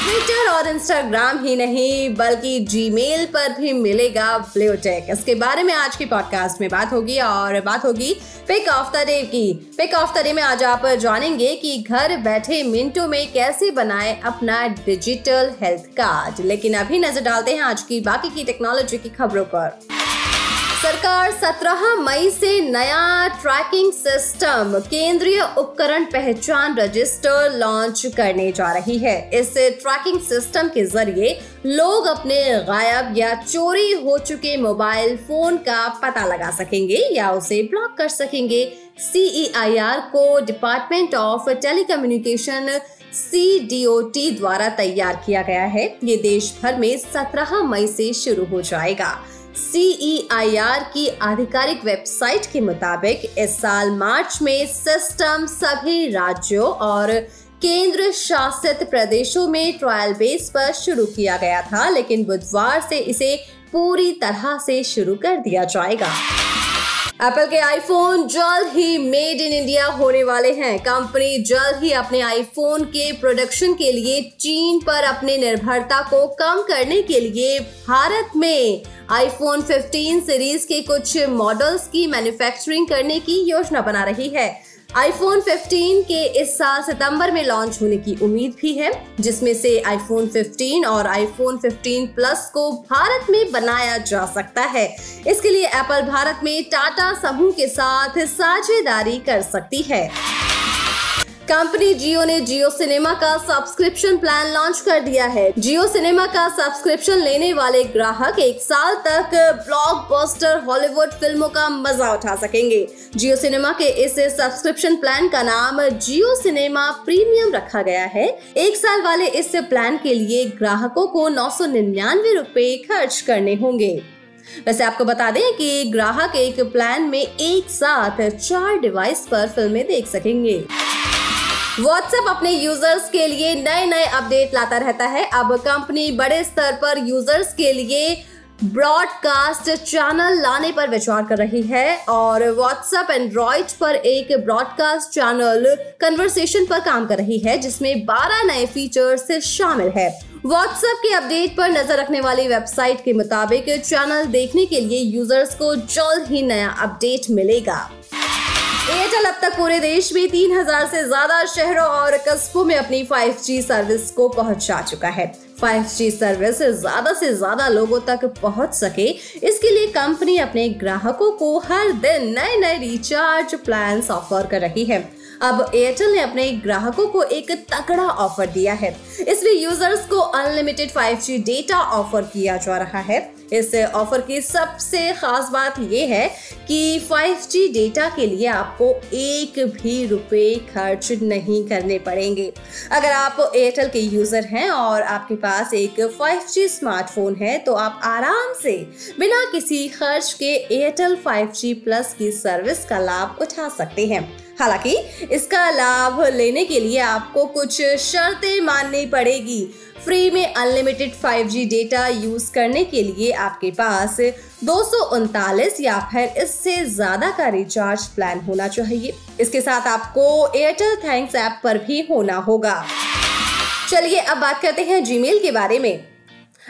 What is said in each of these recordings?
Twitter और Instagram ही नहीं, बल्कि जीमेल पर भी मिलेगा ब्लूटेक इसके बारे में आज की पॉडकास्ट में बात होगी और बात होगी पिक ऑफ़ द डे की। पिक ऑफ़ द डे में आज आप जानेंगे कि घर बैठे मिनटों में कैसे बनाए अपना डिजिटल हेल्थ कार्ड लेकिन अभी नज़र डालते हैं आज की बाकी की टेक्नोलॉजी की खबरों पर। सरकार 17 मई से नया ट्रैकिंग सिस्टम केंद्रीय उपकरण पहचान रजिस्टर लॉन्च करने जा रही है। इस ट्रैकिंग सिस्टम के ज़रिए लोग अपने गायब या चोरी हो चुके मोबाइल फ़ोन का पता लगा सकेंगे या उसे ब्लॉक कर सकेंगे। सीईआईआर को डिपार्टमेंट ऑफ़ टेलीकम्युनिकेशन सी द्वारा तैयार किया गया है। ये देश भर में 17 मई से शुरू हो जाएगा। सीईआईआर की आधिकारिक वेबसाइट के मुताबिक इस साल मार्च में सिस्टम सभी राज्यों और केंद्र शासित प्रदेशों में ट्रायल बेस पर शुरू किया गया था, लेकिन बुधवार से इसे पूरी तरह से शुरू कर दिया जाएगा। एप्पल के आईफोन जल्द ही मेड इन इंडिया होने वाले हैं। कंपनी जल्द ही अपने आईफोन के प्रोडक्शन के लिए चीन पर अपने निर्भरता को कम करने के लिए भारत में आईफोन 15 सीरीज़ के कुछ मॉडल्स की मैन्युफैक्चरिंग करने की योजना बना रही है। आईफोन 15 के इस साल सितंबर में लॉन्च होने की उम्मीद भी है, जिसमें से आईफोन 15 और आईफोन 15 प्लस को भारत में बनाया जा सकता है। इसके लिए एप्पल भारत में टाटा समूह के साथ साझेदारी कर सकती है। कंपनी जियो ने जियो सिनेमा का सब्सक्रिप्शन प्लान लॉन्च कर दिया है। जियो सिनेमा का सब्सक्रिप्शन लेने वाले ग्राहक एक साल तक ब्लॉकबस्टर हॉलीवुड फ़िल्मों का मज़ा उठा सकेंगे। जियो सिनेमा के इस सब्सक्रिप्शन प्लान का नाम जियो सिनेमा प्रीमियम रखा गया है। एक साल वाले इस प्लान के लिए ग्राहकों को नौ सौ निन्यानवे रूपए खर्च करने होंगे। वैसे आपको बता दें कि ग्राहक एक प्लान में एक साथ चार डिवाइस पर फ़िल्में देख सकेंगे। व्हाट्सएप अपने यूज़र्स के लिए नए नए अपडेट लाता रहता है। अब कंपनी बड़े स्तर पर यूज़र्स के लिए ब्रॉडकास्ट चैनल लाने पर विचार कर रही है और व्हाट्सएप एंड्रॉइड पर एक ब्रॉडकास्ट चैनल कन्वर्सेशन पर काम कर रही है, जिसमें 12 नए फीचर्स शामिल है। व्हाट्सएप के अपडेट पर नज़र रखने वाली वेबसाइट के मुताबिक चैनल देखने के लिए यूज़र्स को जल्द ही नया अपडेट मिलेगा। एयरटेल अब तक पूरे देश में तीन हज़ार से ज़्यादा शहरों और कस्बों में अपनी 5G सर्विस को पहुँचा चुका है। 5G सर्विस ज़्यादा से ज़्यादा लोगों तक पहुँच सके। इसके लिए कंपनी अपने ग्राहकों को हर दिन नए नए रिचार्ज प्लान ऑफ़र कर रही है। अब एयरटेल ने अपने ग्राहकों को एक तगड़ा ऑफ़र दिया है। इसमें यूज़र्स को अनलिमिटेड 5G डेटा ऑफ़र किया जा रहा है। इस ऑफ़र की सबसे खास बात यह है कि 5G डेटा के लिए आपको एक भी रुपए खर्च नहीं करने पड़ेंगे। अगर आप एयरटेल के यूज़र हैं और आपके पास एक 5G स्मार्टफ़ोन है तो आप आराम से बिना किसी खर्च के एयरटेल 5G प्लस की सर्विस का लाभ उठा सकते हैं। हालाँकि इसका लाभ लेने के लिए आपको कुछ शर्तें माननी पड़ेगी। फ्री में अनलिमिटेड 5G डेटा यूज़ करने के लिए आपके पास दो सौ उनतालीस या फिर इससे ज़्यादा का रिचार्ज प्लान होना चाहिए। इसके साथ आपको एयरटेल थैंक्स ऐप पर भी होना होगा। चलिए अब बात करते हैं जीमेल के बारे में।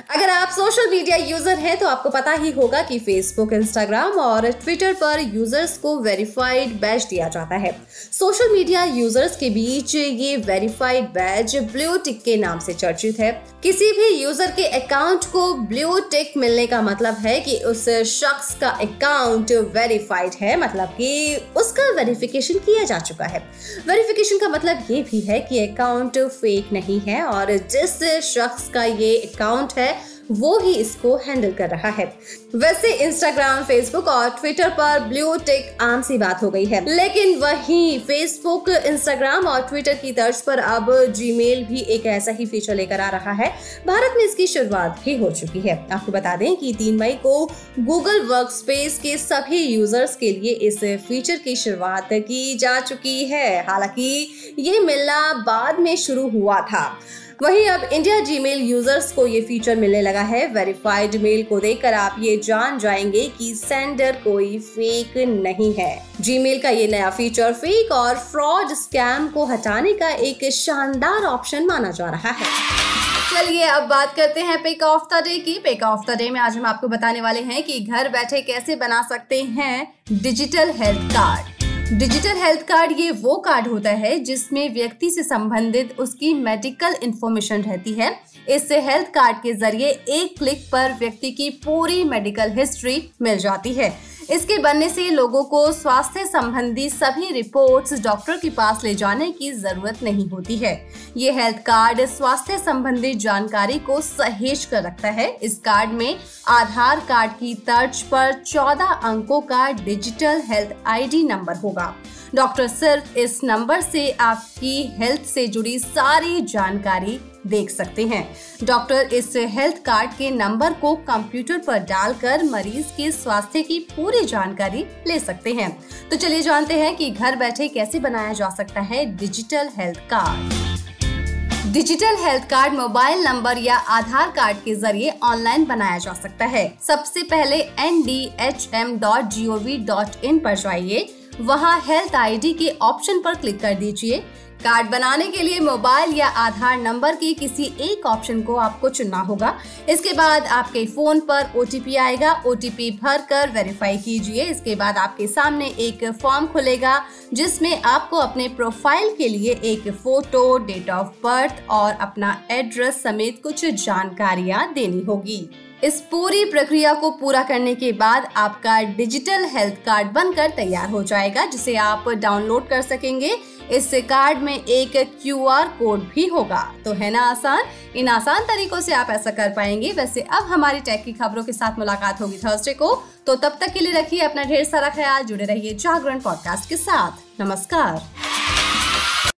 अगर आप सोशल मीडिया यूज़र हैं तो आपको पता ही होगा कि फेसबुक इंस्टाग्राम और ट्विटर पर यूज़र्स को वेरीफाइड बैच दिया जाता है। सोशल मीडिया यूज़र्स के बीच ये वेरीफाइड बैच ब्लू टिक के नाम से चर्चित है। किसी भी यूज़र के अकाउंट को ब्लू टिक मिलने का मतलब है कि उस शख्स का अकाउंट वेरीफाइड है मतलब कि उसका वेरिफिकेशन किया जा चुका है। वेरिफिकेशन का मतलब ये भी है कि अकाउंट फेक नहीं है और जिस शख्स का ये अकाउंट है वो ही इसको हैंडल कर रहा है। वैसे इंस्टाग्राम फेसबुक और ट्विटर पर ब्लू टिक आम सी बात हो गई है। लेकिन वहीं फेसबुक इंस्टाग्राम और ट्विटर की तर्ज पर अब जीमेल भी एक ऐसा ही फीचर लेकर आ रहा है। भारत में इसकी शुरुआत भी हो चुकी है। आपको बता दें कि तीन मई को गूगल वर्क स्पेस के सभी यूज़र्स के लिए इस फीचर की शुरुआत की जा चुकी है। हालाँकि ये मिलना बाद में शुरू हुआ था। वहीं अब इंडिया जीमेल यूज़र्स को ये फीचर मिलने लगा है। वेरीफाइड मेल को देखकर आप ये जान जाएँगे कि सेंडर कोई फेक नहीं है। जीमेल का ये नया फीचर फेक और फ्रॉड स्कैम को हटाने का एक शानदार ऑप्शन माना जा रहा है। चलिए, अब बात करते हैं पिक ऑफ़ द डे की। पिक ऑफ़ द डे में आज हम आपको बताने वाले हैं कि घर बैठे कैसे बना सकते हैं digital health card digital health card ये वो कार्ड होता है जिसमें व्यक्ति से संबंधित उसकी मेडिकल इंफॉर्मेशन रहती है। इससे हेल्थ कार्ड के ज़रिए एक क्लिक पर व्यक्ति की पूरी मेडिकल हिस्ट्री मिल जाती है। इसके बनने से लोगों को स्वास्थ्य संबंधी सभी रिपोर्ट्स डॉक्टर के पास ले जाने की ज़रूरत नहीं होती है। ये हेल्थ कार्ड स्वास्थ्य संबंधी जानकारी को सहेज कर रखता है। इस कार्ड में आधार कार्ड की तर्ज पर 14 अंकों का डिजिटल हेल्थ आईडी नंबर होगा। डॉक्टर सिर्फ़ इस नंबर से आपकी हेल्थ से जुड़ी सारी जानकारी देख सकते हैं। डॉक्टर इस हेल्थ कार्ड के नंबर को कंप्यूटर पर डालकर मरीज़ के स्वास्थ्य की पूरी जानकारी ले सकते हैं। तो चलिए जानते हैं कि घर बैठे कैसे बनाया जा सकता है digital health card. Digital health card mobile number या आधार कार्ड के ज़रिए ऑनलाइन बनाया जा सकता है। सबसे पहले N D H M dot G O V dot in पर जाइए। वहाँ हेल्थ आईडी के ऑप्शन पर क्लिक कर दीजिए। कार्ड बनाने के लिए मोबाइल या आधार नंबर के किसी एक ऑप्शन को आपको चुनना होगा। इसके बाद आपके फ़ोन पर ओटीपी आएगा। ओ भर कर वेरीफाई कीजिए। इसके बाद आपके सामने एक फॉर्म खुलेगा, जिसमें आपको अपने प्रोफ़ाइल के लिए एक फ़ोटो डेट ऑफ़ बर्थ और अपना एड्रेस समेत कुछ जानकारियाँ देनी होगी। इस पूरी प्रक्रिया को पूरा करने के बाद आपका डिजिटल हेल्थ कार्ड बनकर तैयार हो जाएगा, जिसे आप डाउनलोड कर सकेंगे। इस कार्ड में एक क्यू आर कोड भी होगा। तो है ना आसान? इन आसान तरीकों से आप ऐसा कर पाएँगे। वैसे अब हमारी टैग की खबरों के साथ मुलाकात होगी थर्सडे को। तो तब तक के लिए रखिए अपना ढेर सारा ख्याल, जुड़े रहिए जागरण पॉडकास्ट के साथ। नमस्कार।